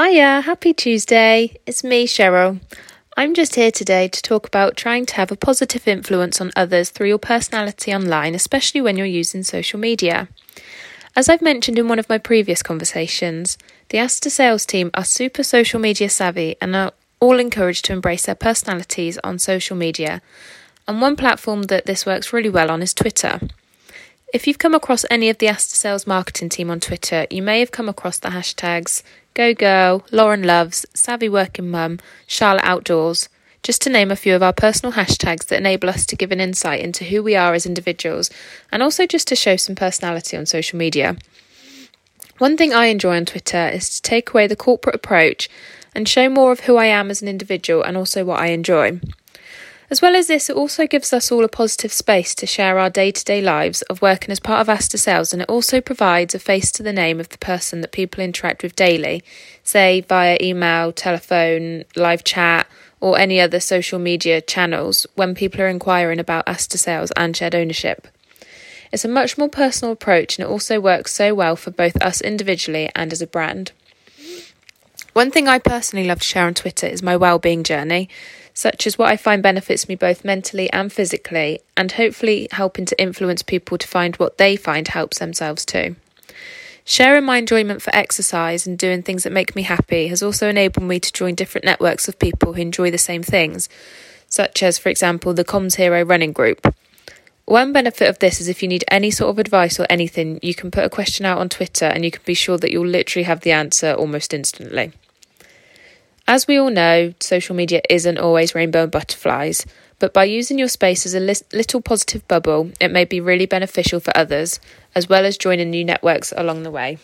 Hiya, happy Tuesday. It's me, Cheryl. I'm just here today to talk about trying to have a positive influence on others through your personality online, especially when you're using social media. As I've mentioned in one of my previous conversations, the Aster sales team are super social media savvy and are all encouraged to embrace their personalities on social media. And one platform that this works really well on is Twitter. If you've come across any of the Aster Sales marketing team on Twitter, you may have come across the hashtags Go Girl, Lauren Loves, Savvy Working Mum, Charlotte Outdoors, just to name a few of our personal hashtags that enable us to give an insight into who we are as individuals and also just to show some personality on social media. One thing I enjoy on Twitter is to take away the corporate approach and show more of who I am as an individual and also what I enjoy. As well as this, it also gives us all a positive space to share our day to day lives of working as part of Aster Sales, and it also provides a face to the name of the person that people interact with daily, say via email, telephone, live chat, or any other social media channels when people are inquiring about Aster Sales and shared ownership. It's a much more personal approach and it also works so well for both us individually and as a brand. One thing I personally love to share on Twitter is my well-being journey, such as what I find benefits me both mentally and physically, and hopefully helping to influence people to find what they find helps themselves too. Sharing my enjoyment for exercise and doing things that make me happy has also enabled me to join different networks of people who enjoy the same things, such as, for example, the Comms Hero running group. One benefit of this is if you need any sort of advice or anything, you can put a question out on Twitter and you can be sure that you'll literally have the answer almost instantly. As we all know, social media isn't always rainbow and butterflies, but by using your space as a little positive bubble, it may be really beneficial for others, as well as joining new networks along the way.